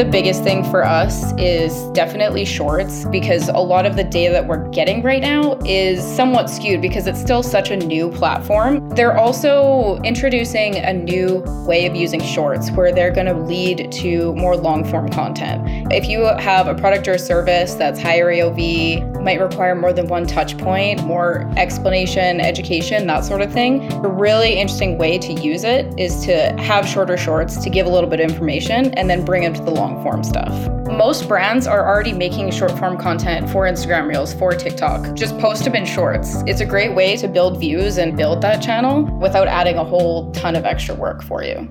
The biggest thing for us is definitely shorts because a lot of the data that we're getting right now is somewhat skewed because it's still such a new platform. They're also introducing a new way of using shorts where they're going to lead to more long form content. If you have a product or service that's higher AOV, might require more than one touch point, more explanation, education, that sort of thing. A really interesting way to use it is to have shorter shorts to give a little bit of information and then bring them to the long form stuff. Most brands are already making short form content for Instagram Reels, for TikTok. Just post them in shorts. It's a great way to build views and build that channel without adding a whole ton of extra work for you.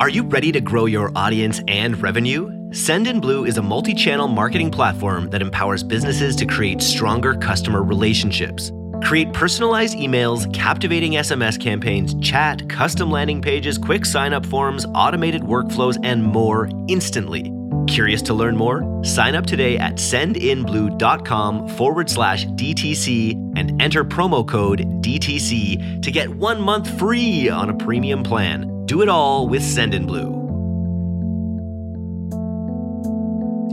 Are you ready to grow your audience and revenue? Sendinblue is a multi channel marketing platform that empowers businesses to create stronger customer relationships. Create personalized emails, captivating SMS campaigns, chat, custom landing pages, quick sign up forms, automated workflows, and more instantly. Curious to learn more? Sign up today at sendinblue.com forward slash DTC and enter promo code DTC to get one month free on a premium plan. Do it all with Sendinblue.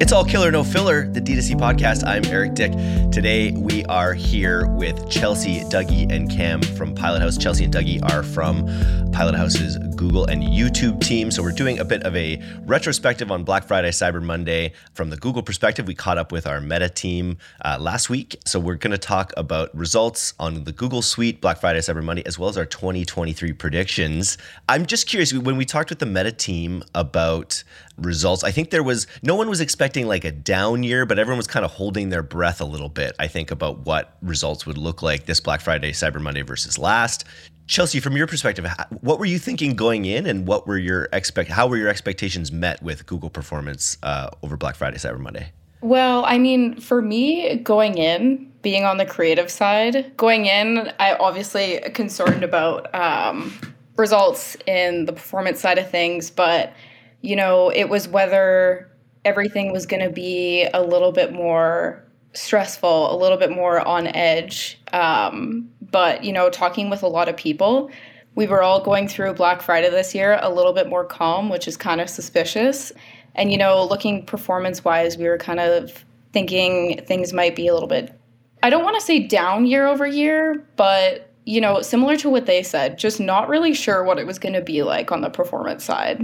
It's all killer, no filler, the D2C podcast. I'm Eric Dyck. Today we are here with Chelsea, Dougie, and Cam from Pilothouse. Chelsea and Dougie are from Pilothouse's Google and YouTube team. So we're doing a bit of a retrospective on Black Friday, Cyber Monday. From the Google perspective, we caught up with our Meta team uh, last week. So we're going to talk about results on the Google Suite, Black Friday, Cyber Monday, as well as our 2023 predictions. I'm just curious when we talked with the Meta team about results. I think there was no one was expecting like a down year, but everyone was kind of holding their breath a little bit. I think about what results would look like this Black Friday, Cyber Monday versus last. Chelsea, from your perspective, what were you thinking going in, and what were your expect? How were your expectations met with Google performance uh, over Black Friday, Cyber Monday? Well, I mean, for me, going in, being on the creative side, going in, I obviously concerned about um, results in the performance side of things, but you know, it was whether everything was going to be a little bit more stressful, a little bit more on edge. Um, but, you know, talking with a lot of people, we were all going through Black Friday this year a little bit more calm, which is kind of suspicious. And, you know, looking performance wise, we were kind of thinking things might be a little bit, I don't want to say down year over year, but, you know, similar to what they said, just not really sure what it was going to be like on the performance side.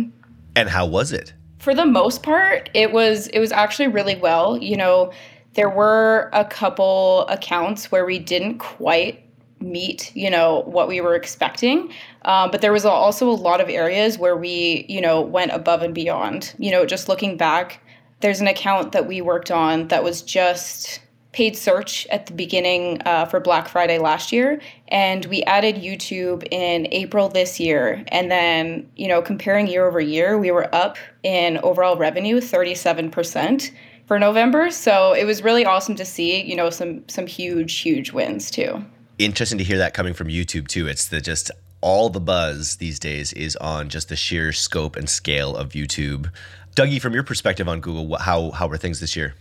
And how was it? For the most part, it was it was actually really well. You know, there were a couple accounts where we didn't quite meet you know what we were expecting um, but there was also a lot of areas where we you know went above and beyond you know just looking back there's an account that we worked on that was just paid search at the beginning uh, for Black Friday last year, and we added YouTube in April this year. And then, you know, comparing year over year, we were up in overall revenue 37% for November. So it was really awesome to see, you know, some some huge, huge wins too. Interesting to hear that coming from YouTube too. It's the just all the buzz these days is on just the sheer scope and scale of YouTube. Dougie, from your perspective on Google, how how were things this year?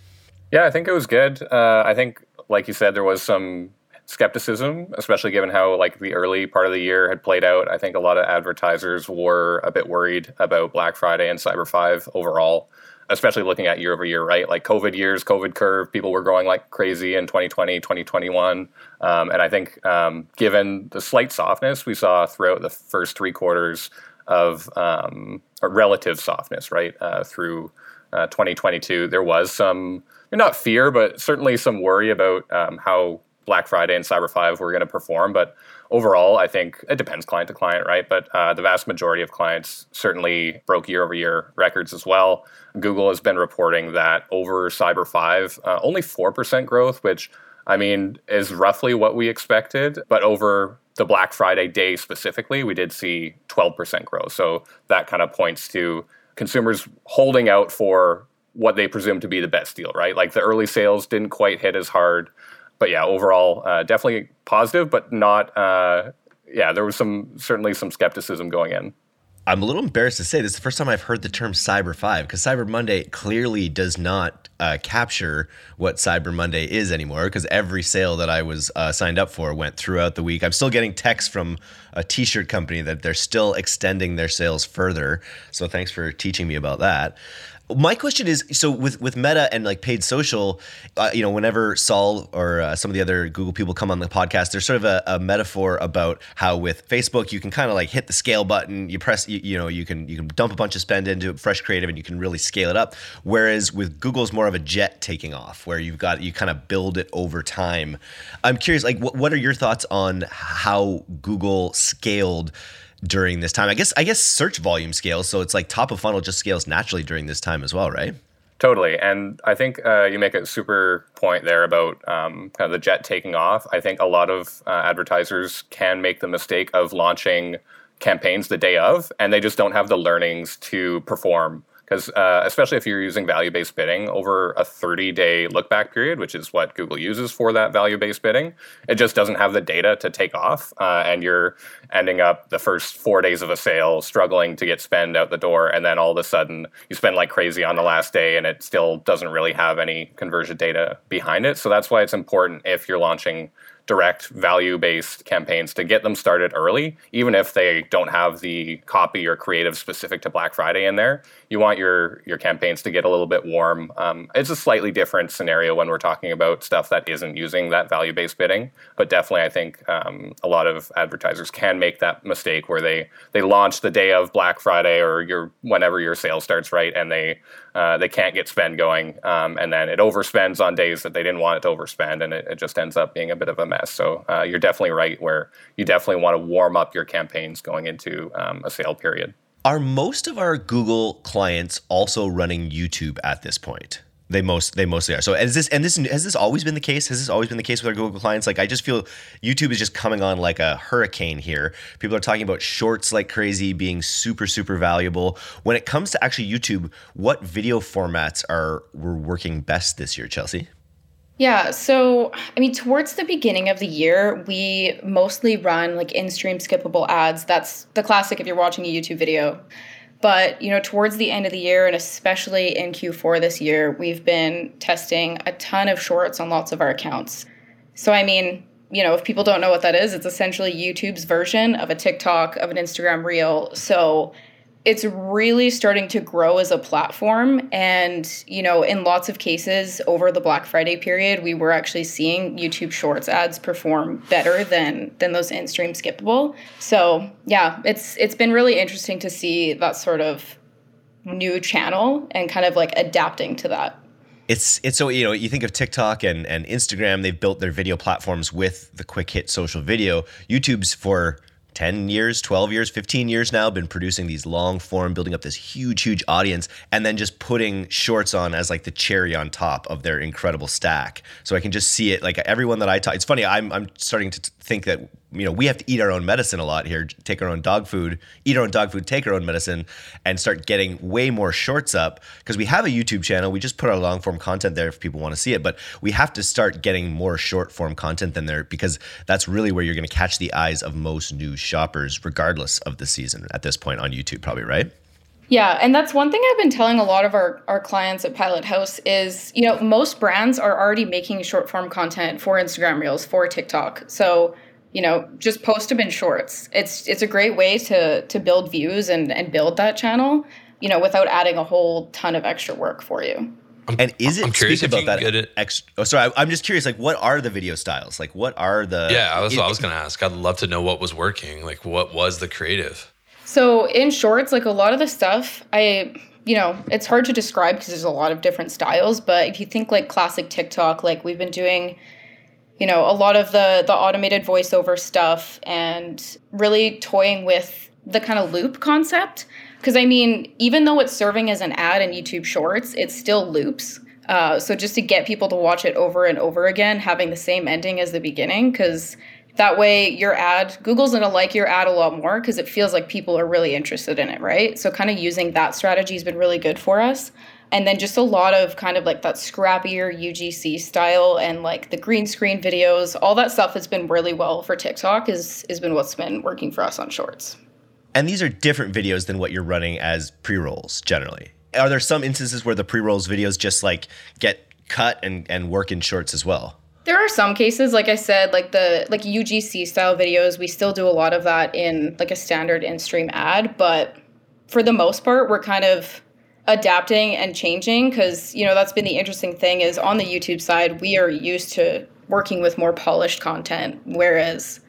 Yeah, I think it was good. Uh, I think, like you said, there was some skepticism, especially given how like the early part of the year had played out. I think a lot of advertisers were a bit worried about Black Friday and Cyber Five overall, especially looking at year over year, right? Like COVID years, COVID curve, people were growing like crazy in 2020, 2021. Um, and I think um, given the slight softness we saw throughout the first three quarters of um, relative softness, right, uh, through uh, 2022, there was some not fear, but certainly some worry about um, how Black Friday and Cyber Five were going to perform. But overall, I think it depends client to client, right? But uh, the vast majority of clients certainly broke year over year records as well. Google has been reporting that over Cyber Five, uh, only four percent growth, which I mean is roughly what we expected. But over the Black Friday day specifically, we did see 12% growth. So that kind of points to consumers holding out for what they presume to be the best deal, right? Like the early sales didn't quite hit as hard, but yeah, overall, uh, definitely positive, but not. Uh, yeah, there was some certainly some skepticism going in. I'm a little embarrassed to say this is the first time I've heard the term Cyber 5 because Cyber Monday clearly does not uh, capture what Cyber Monday is anymore because every sale that I was uh, signed up for went throughout the week. I'm still getting texts from a t shirt company that they're still extending their sales further. So thanks for teaching me about that. My question is so with with Meta and like paid social, uh, you know, whenever Saul or uh, some of the other Google people come on the podcast, there's sort of a, a metaphor about how with Facebook you can kind of like hit the scale button, you press, you, you, know, you can you can dump a bunch of spend into fresh creative and you can really scale it up. Whereas with Google's more of a jet taking off, where you've got you kind of build it over time. I'm curious, like, what, what are your thoughts on how Google scaled? During this time. I guess I guess search volume scales, so it's like top of funnel just scales naturally during this time as well, right? Totally, and I think uh, you make a super point there about um, kind of the jet taking off. I think a lot of uh, advertisers can make the mistake of launching campaigns the day of, and they just don't have the learnings to perform because uh, especially if you're using value-based bidding over a 30-day look-back period, which is what Google uses for that value-based bidding, it just doesn't have the data to take off, uh, and you're ending up the first four days of a sale struggling to get spend out the door, and then all of a sudden you spend like crazy on the last day, and it still doesn't really have any conversion data behind it. So that's why it's important if you're launching direct value based campaigns to get them started early, even if they don't have the copy or creative specific to Black Friday in there. You want your your campaigns to get a little bit warm. Um, it's a slightly different scenario when we're talking about stuff that isn't using that value based bidding, but definitely I think um, a lot of advertisers can make that mistake where they they launch the day of Black Friday or your whenever your sale starts right, and they uh, they can't get spend going, um, and then it overspends on days that they didn't want it to overspend, and it, it just ends up being a bit of a mess. So uh, you're definitely right where you definitely want to warm up your campaigns going into um, a sale period. Are most of our Google clients also running YouTube at this point? They most they mostly are. So is this and this has this always been the case? Has this always been the case with our Google clients? Like I just feel YouTube is just coming on like a hurricane here. People are talking about shorts like crazy being super super valuable. When it comes to actually YouTube, what video formats are were working best this year, Chelsea? Yeah, so I mean, towards the beginning of the year, we mostly run like in stream skippable ads. That's the classic if you're watching a YouTube video. But, you know, towards the end of the year and especially in Q4 this year, we've been testing a ton of shorts on lots of our accounts. So, I mean, you know, if people don't know what that is, it's essentially YouTube's version of a TikTok, of an Instagram reel. So, it's really starting to grow as a platform. And you know in lots of cases over the black friday period we were actually seeing youtube shorts ads perform better than than those in-stream skippable. So yeah it's it's been really interesting to see that sort of new channel and kind of like adapting to that. It's it's so you know you think of TikTok and and Instagram they've built their video platforms with the quick hit social video. YouTube's for 10 years, 12 years, 15 years now, been producing these long form, building up this huge, huge audience, and then just putting shorts on as like the cherry on top of their incredible stack. So I can just see it like everyone that I talk. It's funny, I'm, I'm starting to think that you know we have to eat our own medicine a lot here take our own dog food eat our own dog food take our own medicine and start getting way more shorts up because we have a youtube channel we just put our long form content there if people want to see it but we have to start getting more short form content than there because that's really where you're going to catch the eyes of most new shoppers regardless of the season at this point on youtube probably right yeah, and that's one thing I've been telling a lot of our, our clients at Pilothouse is, you know, most brands are already making short form content for Instagram Reels, for TikTok. So, you know, just post them in shorts. It's it's a great way to to build views and and build that channel, you know, without adding a whole ton of extra work for you. I'm, and is it I'm curious about that get it. Extra, oh, sorry, I, am just curious. Like, what are the video styles? Like, what are the? Yeah, that's what I was gonna ask. I'd love to know what was working. Like, what was the creative? So in shorts, like a lot of the stuff, I you know, it's hard to describe because there's a lot of different styles. But if you think like classic TikTok, like we've been doing, you know, a lot of the the automated voiceover stuff and really toying with the kind of loop concept. Because I mean, even though it's serving as an ad in YouTube Shorts, it still loops. Uh, so just to get people to watch it over and over again, having the same ending as the beginning, because that way, your ad, Google's gonna like your ad a lot more because it feels like people are really interested in it, right? So, kind of using that strategy has been really good for us. And then just a lot of kind of like that scrappier UGC style and like the green screen videos, all that stuff has been really well for TikTok is has been what's been working for us on Shorts. And these are different videos than what you're running as pre rolls generally. Are there some instances where the pre rolls videos just like get cut and, and work in shorts as well? There are some cases, like I said, like the like UGC style videos, we still do a lot of that in like a standard in-stream ad, but for the most part, we're kind of adapting and changing because you know that's been the interesting thing is on the YouTube side, we are used to working with more polished content, whereas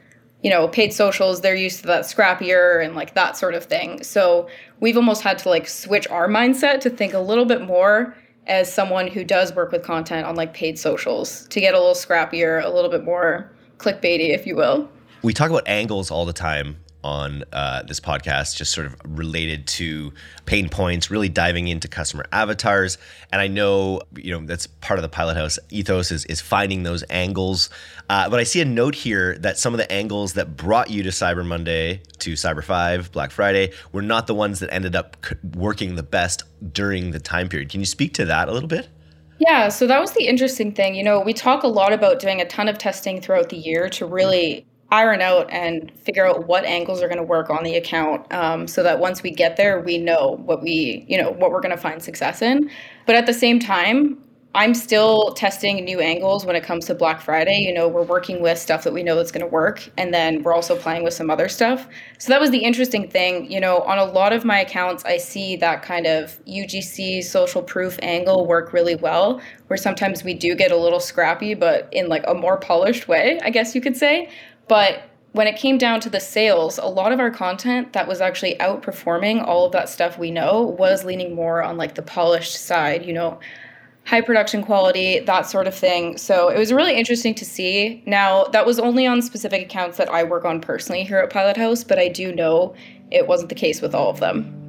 you know, paid socials, they're used to that scrappier and like that sort of thing. So we've almost had to like switch our mindset to think a little bit more as someone who does work with content on like paid socials to get a little scrappier, a little bit more clickbaity, if you will. We talk about angles all the time on uh, this podcast, just sort of related to pain points, really diving into customer avatars. And I know, you know, that's part of the Pilothouse ethos is, is finding those angles. Uh, but I see a note here that some of the angles that brought you to Cyber Monday, to Cyber 5, Black Friday, were not the ones that ended up working the best during the time period. Can you speak to that a little bit? Yeah, so that was the interesting thing. You know, we talk a lot about doing a ton of testing throughout the year to really iron out and figure out what angles are going to work on the account um, so that once we get there we know what we you know what we're going to find success in. But at the same time i'm still testing new angles when it comes to black friday. You know we're working with stuff that we know that's going to work and then we're also playing with some other stuff. So that was the interesting thing. You know on a lot of my accounts i see that kind of ugc social proof angle work really well where sometimes we do get a little scrappy but in like a more polished way i guess you could say but when it came down to the sales, a lot of our content that was actually outperforming all of that stuff we know was leaning more on like the polished side, you know, high production quality, that sort of thing. So it was really interesting to see. Now, that was only on specific accounts that I work on personally here at Pilothouse, but I do know it wasn't the case with all of them.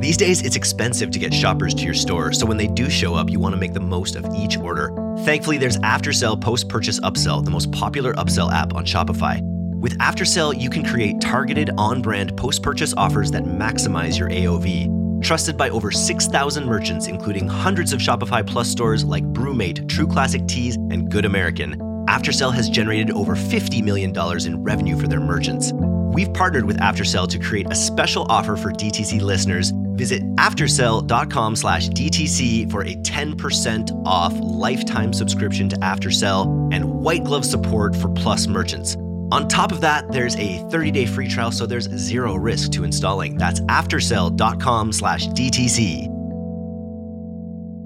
These days, it's expensive to get shoppers to your store, so when they do show up, you want to make the most of each order. Thankfully, there's Aftersell Post Purchase Upsell, the most popular upsell app on Shopify. With Aftersell, you can create targeted on brand post purchase offers that maximize your AOV. Trusted by over 6,000 merchants, including hundreds of Shopify Plus stores like BruMate, True Classic Tees, and Good American, Aftersell has generated over $50 million in revenue for their merchants. We've partnered with Aftersell to create a special offer for DTC listeners Visit aftersell.com slash DTC for a 10% off lifetime subscription to Aftersell and white glove support for Plus merchants. On top of that, there's a 30-day free trial, so there's zero risk to installing. That's aftersell.com slash DTC.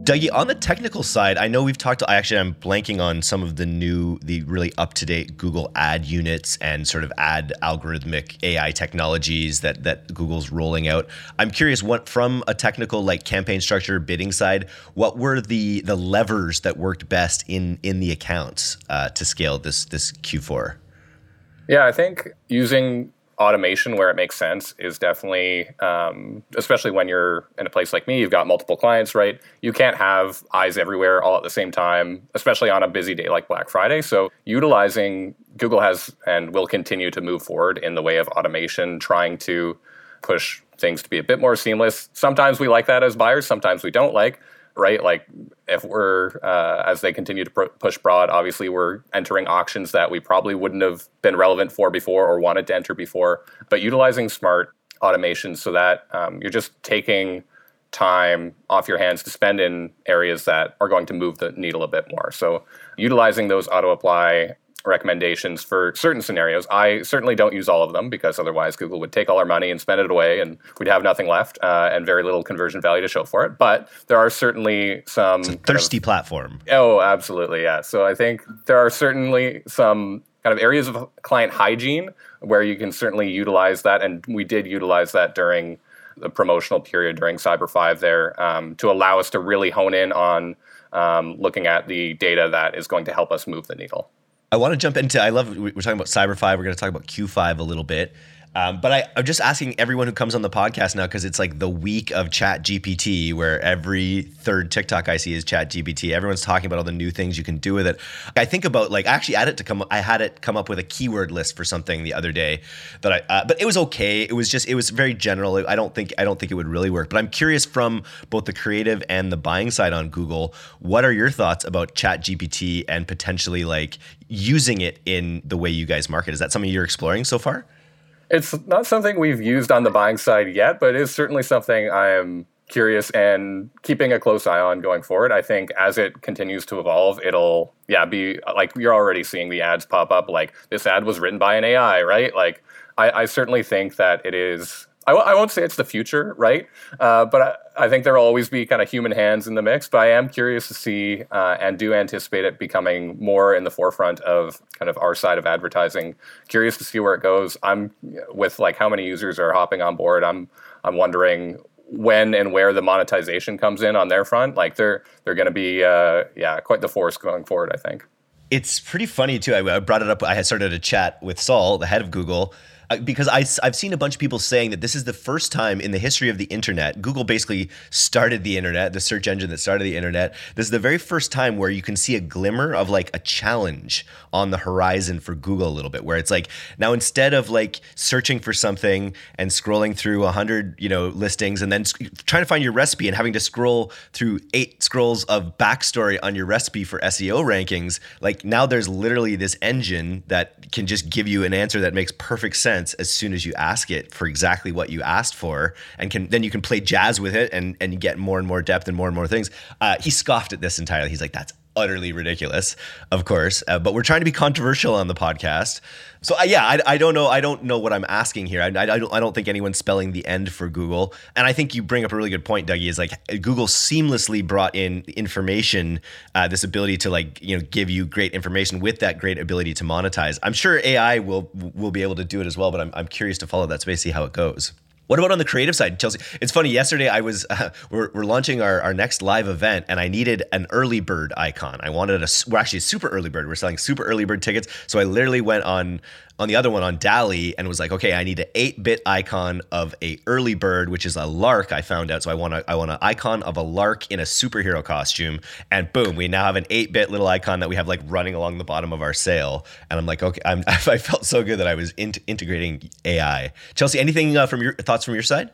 Dougie, on the technical side, I know we've talked. I actually I'm blanking on some of the new, the really up to date Google ad units and sort of ad algorithmic AI technologies that that Google's rolling out. I'm curious, what from a technical like campaign structure bidding side, what were the the levers that worked best in in the accounts uh, to scale this this Q4? Yeah, I think using automation where it makes sense is definitely, um, especially when you're in a place like me, you've got multiple clients, right? You can't have eyes everywhere all at the same time, especially on a busy day like Black Friday. So, utilizing Google has and will continue to move forward in the way of automation, trying to push things to be a bit more seamless. Sometimes we like that as buyers, sometimes we don't like right? Like if we're uh, as they continue to pr- push broad, obviously we're entering auctions that we probably wouldn't have been relevant for before or wanted to enter before. But utilizing smart automation so that um, you're just taking time off your hands to spend in areas that are going to move the needle a bit more. So utilizing those auto apply recommendations for certain scenarios. I certainly don't use all of them because otherwise Google would take all our money and spend it away and we'd have nothing left uh, and very little conversion value to show for it. But there are certainly some thirsty of, platform. Oh, absolutely, yeah. So I think there are certainly some kind of areas of client hygiene where you can certainly utilize that, and we did utilize that during the promotional period during Cyber Five there um, to allow us to really hone in on um, looking at the data that is going to help us move the needle. I want to jump into. I love. We're talking about Cyber Five. We're going to talk about Q Five a little bit. Um, but I, I'm just asking everyone who comes on the podcast now because it's like the week of Chat GPT, where every third TikTok I see is Chat GPT. Everyone's talking about all the new things you can do with it. I think about like I actually had it to come. I had it come up with a keyword list for something the other day that I. Uh, but it was okay. It was just it was very general. I don't think I don't think it would really work. But I'm curious from both the creative and the buying side on Google. What are your thoughts about Chat GPT and potentially like using it in the way you guys market? Is that something you're exploring so far? It's not something we've used on the buying side yet, but it is certainly something I am curious and keeping a close eye on going forward. I think as it continues to evolve, it'll yeah be like you're already seeing the ads pop up like this ad was written by an AI, right? Like I, I certainly think that it is I w- I won't say it's the future, right? Uh, but I, I, think there will always be kind of human hands in the mix. But I am curious to see uh, and do anticipate it becoming more in the forefront of kind of our side of advertising. Curious to see where it goes. I'm with like how many users are hopping on board. I'm I'm wondering when and where the monetization comes in on their front. Like they're they're going to be uh, yeah quite the force going forward. I think it's pretty funny too. I brought it up. I had started a chat with Saul, the head of Google because I, I've seen a bunch of people saying that this is the first time in the history of the internet. Google basically started the internet, the search engine that started the internet. This is the very first time where you can see a glimmer of like a challenge on the horizon for Google a little bit, where it's like now instead of like searching for something and scrolling through a hundred you know listings and then trying to find your recipe and having to scroll through eight scrolls of backstory on your recipe for SEO rankings, like now there's literally this engine that can just give you an answer that makes perfect sense sense as soon as you ask it for exactly what you asked for, and can then you can play jazz with it and and get more and more depth and more and more things. Uh, he scoffed at this entirely. He's like, "That's utterly ridiculous, of course. Uh, but we're trying to be controversial on the podcast. So uh, yeah, I, I, don't know. I don't know what I'm asking here. I, I, don't, I don't think anyone's spelling the end for Google. And I think you bring up a really good point, Dougie. Is like Google seamlessly brought in information, uh, this ability to like you know give you great information with that great ability to monetize. I'm sure AI will will be able to do it as well. But I'm, I'm curious to follow that space, see how it goes. What about on the creative side, Chelsea? It's funny. Yesterday, I was uh, we're, we're launching our, our next live event, and I needed an early bird icon. I wanted a we're actually a super early bird. We're selling super early bird tickets, so I literally went on on the other one on DALL-E and was like, okay, I need an 8-bit icon of a early bird, which is a lark. I found out, so I want a, I want an icon of a lark in a superhero costume, and boom, we now have an 8-bit little icon that we have like running along the bottom of our sail. And I'm like, okay, I'm, I felt so good that I was in, integrating AI. Chelsea, anything uh, from your thoughts from your side?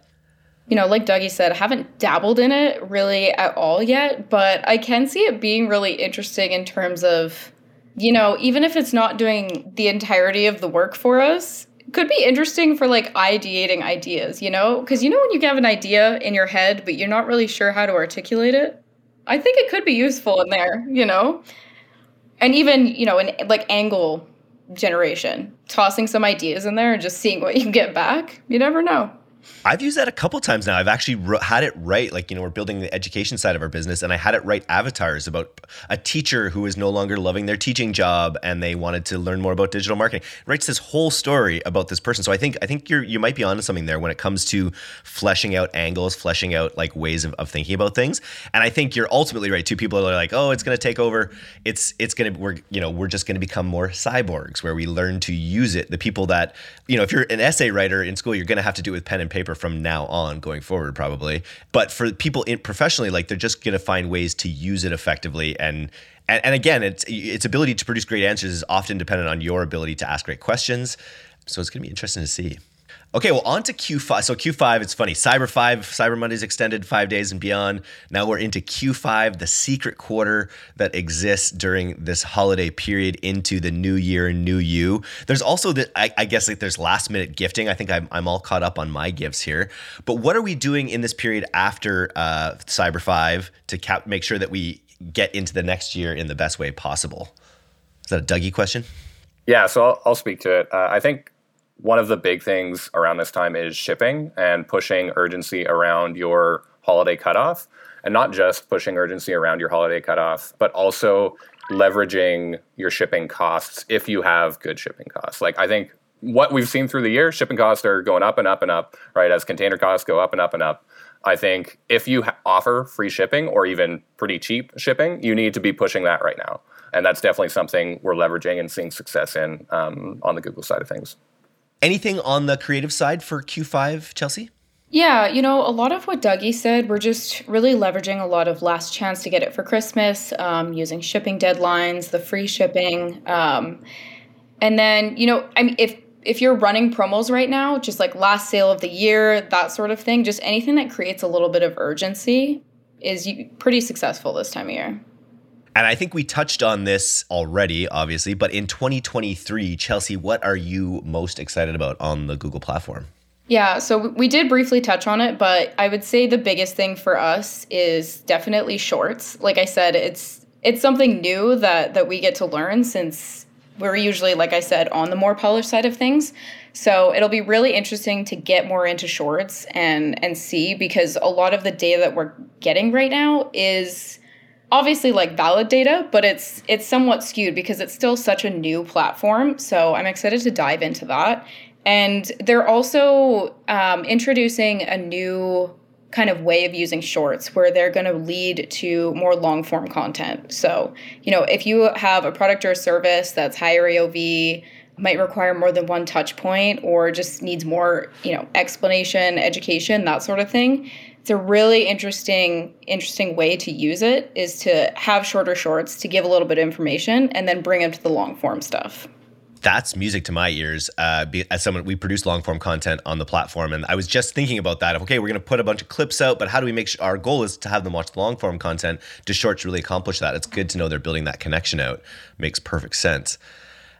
you know, like Dougie said, I haven't dabbled in it really at all yet, but I can see it being really interesting in terms of you know, even if it's not doing the entirety of the work for us, could be interesting for like ideating ideas, you know? Because you know, when you have an idea in your head, but you're not really sure how to articulate it, I think it could be useful in there, you know? And even, you know, in like angle generation, tossing some ideas in there and just seeing what you get back, you never know. I've used that a couple times now. I've actually had it write, like, you know, we're building the education side of our business, and I had it write avatars about a teacher who is no longer loving their teaching job and they wanted to learn more about digital marketing. It writes this whole story about this person. So I think I think you're you might be onto something there when it comes to fleshing out angles, fleshing out like ways of, of thinking about things. And I think you're ultimately right too. People are like, oh, it's gonna take over. It's it's gonna we're you know, we're just gonna become more cyborgs where we learn to use it. The people that, you know, if you're an essay writer in school, you're gonna have to do it with pen and paper from now on going forward probably. But for people in professionally like they're just going to find ways to use it effectively. And and, and again it's its ability to produce great answers is often dependent on your ability to ask great questions. So it's going to be interesting to see Okay, well, on to Q5. So Q5, it's funny. Cyber 5, Cyber Monday's extended five days and beyond. Now we're into Q5, the secret quarter that exists during this holiday period into the new year, and new you. There's also the, I, I guess, like there's last minute gifting. I think I'm, I'm all caught up on my gifts here. But what are we doing in this period after uh, Cyber 5 to cap- make sure that we get into the next year in the best way possible? Is that a Dougie question? Yeah, so I'll, I'll speak to it. Uh, I think one of the big things around this time is shipping and pushing urgency around your holiday cutoff. And not just pushing urgency around your holiday cutoff, but also leveraging your shipping costs if you have good shipping costs. Like, I think what we've seen through the year, shipping costs are going up and up and up, right? As container costs go up and up and up. I think if you ha- offer free shipping or even pretty cheap shipping, you need to be pushing that right now. And that's definitely something we're leveraging and seeing success in um, on the Google side of things. Anything on the creative side for Q5, Chelsea? Yeah, you know, a lot of what Dougie said, we're just really leveraging a lot of last chance to get it for Christmas, um, using shipping deadlines, the free shipping. Um, and then, you know, I mean, if if you're running promos right now, just like last sale of the year, that sort of thing, just anything that creates a little bit of urgency is pretty successful this time of year. And I think we touched on this already, obviously, but in 2023, Chelsea, what are you most excited about on the Google platform? Yeah, so we did briefly touch on it, but I would say the biggest thing for us is definitely shorts. Like I said, it's it's something new that that we get to learn since we're usually like I said on the more polished side of things. So it'll be really interesting to get more into shorts and and see because a lot of the data that we're getting right now is obviously like valid data, but it's it's somewhat skewed because it's still such a new platform. So I'm excited to dive into that. And they're also um, introducing a new kind of way of using shorts where they're going to lead to more long form content. So, you know, if you have a product or a service that's higher AOV, might require more than one touch point or just needs more, you know, explanation, education, that sort of thing, it's a really interesting interesting way to use it is to have shorter shorts to give a little bit of information and then bring them to the long form stuff that's music to my ears. Uh, be, as someone, we produce long form content on the platform, and I was just thinking about that. Of okay, we're going to put a bunch of clips out, but how do we make sure our goal is to have them watch the long form content? Do shorts really accomplish that? It's good to know they're building that connection out. Makes perfect sense.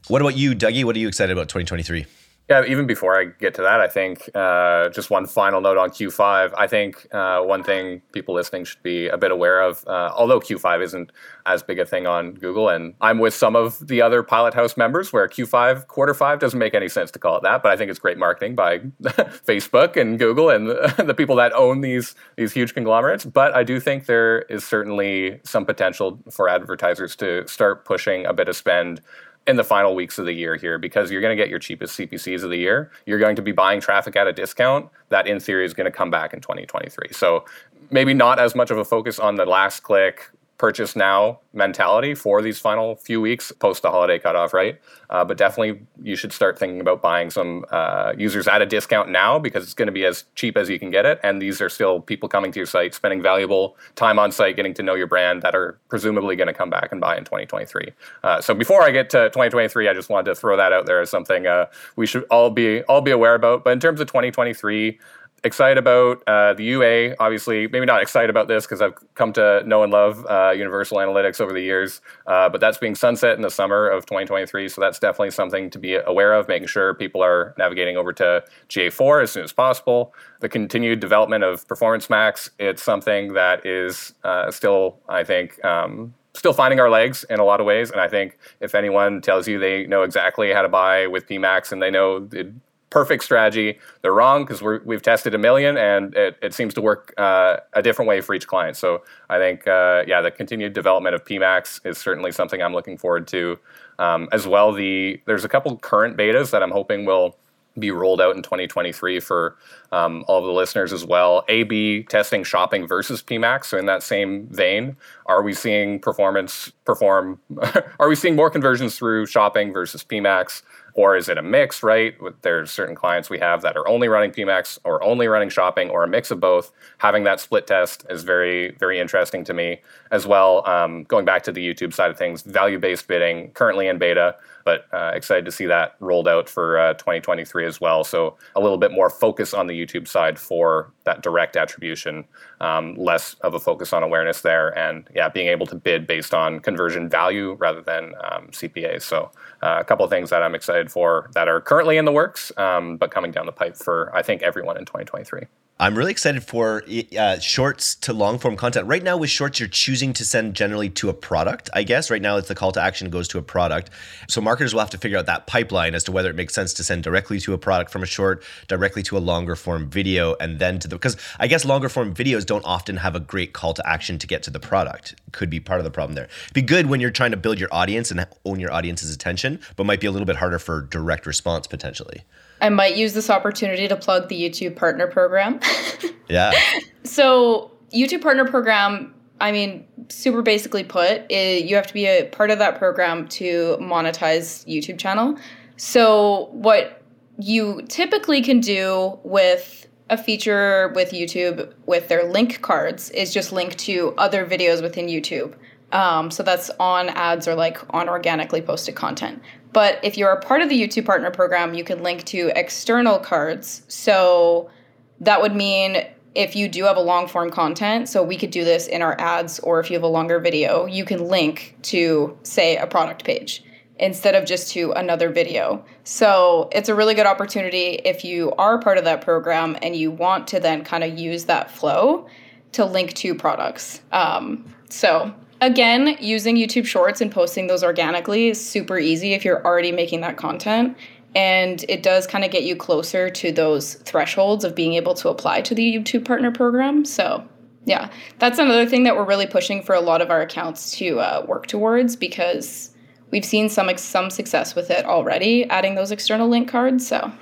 What about you, Dougie? What are you excited about 2023? Yeah, even before I get to that, I think uh, just one final note on Q5. I think uh, one thing people listening should be a bit aware of, uh, although Q5 isn't as big a thing on Google, and I'm with some of the other Pilothouse members where Q5, quarter five doesn't make any sense to call it that, but I think it's great marketing by Facebook and Google and the people that own these these huge conglomerates. But I do think there is certainly some potential for advertisers to start pushing a bit of spend in the final weeks of the year here because you're going to get your cheapest CPCs of the year. You're going to be buying traffic at a discount that, in theory, is going to come back in 2023. So maybe not as much of a focus on the last click purchase now mentality for these final few weeks post the holiday cutoff, right? Uh, but definitely you should start thinking about buying some uh, users at a discount now because it's going to be as cheap as you can get it. And these are still people coming to your site, spending valuable time on site, getting to know your brand that are presumably going to come back and buy in 2023. Uh, so before I get to 2023, I just wanted to throw that out there as something uh, we should all be all be aware about. But in terms of 2023, excited about uh, the UA. Obviously, maybe not excited about this because I've come to know and love uh, Universal Analytics over the years, uh, but that's being sunset in the summer of 2023. So that's definitely something to be aware of, making sure people are navigating over to GA4 as soon as possible. The continued development of Performance Max, it's something that is uh, still, I think, um, still finding our legs in a lot of ways. And I think if anyone tells you they know exactly how to buy with PMax and they know the perfect strategy. They're wrong because we've tested a million and it, it seems to work uh, a different way for each client. So I think, uh, yeah, the continued development of PMax is certainly something I'm looking forward to. Um, as well, the there's a couple current betas that I'm hoping will be rolled out in 2023 for um, all of the listeners as well. A B testing shopping versus PMAX. So in that same vein, are we seeing performance perform? are we seeing more conversions through shopping versus PMAX? Or is it a mix, right? There's certain clients we have that are only running PMAX or only running shopping or a mix of both. Having that split test is very, very interesting to me as well. Um, going back to the YouTube side of things, value based bidding currently in beta, but uh, excited to see that rolled out for uh, 2023 as well. So a little bit more focus on the YouTube side for that direct attribution, um, less of a focus on awareness there, and yeah, being able to bid based on conversion value rather than um, CPA. So uh, a couple of things that I'm excited for that are currently in the works, um, but coming down the pipe for I think everyone in 2023. I'm really excited for uh, shorts to long form content. Right now, with shorts, you're choosing to send generally to a product, I guess. Right now, it's the call to action goes to a product. So, marketers will have to figure out that pipeline as to whether it makes sense to send directly to a product from a short, directly to a longer form video, and then to the. Because I guess longer form videos don't often have a great call to action to get to the product. Could be part of the problem there. Be good when you're trying to build your audience and own your audience's attention, but might be a little bit harder for direct response potentially. I might use this opportunity to plug the YouTube Partner Program. yeah. So, YouTube Partner Program, I mean, super basically put, it, you have to be a part of that program to monetize YouTube channel. So, what you typically can do with a feature with YouTube with their link cards is just link to other videos within YouTube. Um, so that's on ads or like on organically posted content. But if you're a part of the YouTube Partner Program, you can link to external cards. So that would mean if you do have a long form content, so we could do this in our ads, or if you have a longer video, you can link to, say, a product page instead of just to another video. So it's a really good opportunity if you are part of that program and you want to then kind of use that flow to link to products. Um, so again, using YouTube Shorts and posting those organically is super easy if you're already making that content. And it does kind of get you closer to those thresholds of being able to apply to the YouTube Partner Program. So, yeah, that's another thing that we're really pushing for a lot of our accounts to uh, work towards because we've seen some some success with it already, adding those external link cards. So,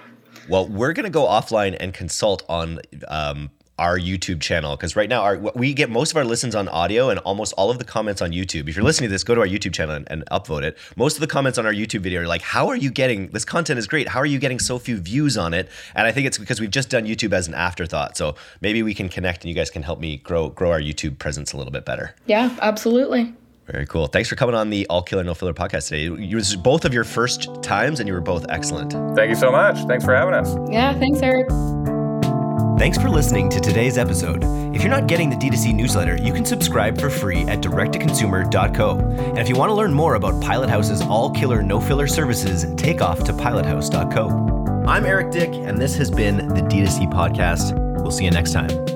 well, we're going to go offline and consult on um, our YouTube channel because right now our, we get most of our listens on audio and almost all of the comments on YouTube. If you're listening to this, go to our YouTube channel and, and, upvote it. Most of the comments on our YouTube video are like, "How are you getting this content? Is great. How are you getting so few views on it?" And I think it's because we've just done YouTube as an afterthought. So maybe we can connect and you guys can help me grow grow our YouTube presence a little bit better. Yeah, absolutely. Very cool. Thanks for coming on the All Killer No Filler podcast today. It was both of your first times, and you were both excellent. Thank you so much. Thanks for having us. Yeah, thanks, Eric. Thanks for listening to today's episode. If you're not getting the D2C newsletter, you can subscribe for free at directtoconsumer.co. And if you want to learn more about Pilothouse's all killer, no filler services, take off to pilothouse.co. I'm Eric Dyck, and this has been the D2C podcast. We'll see you next time.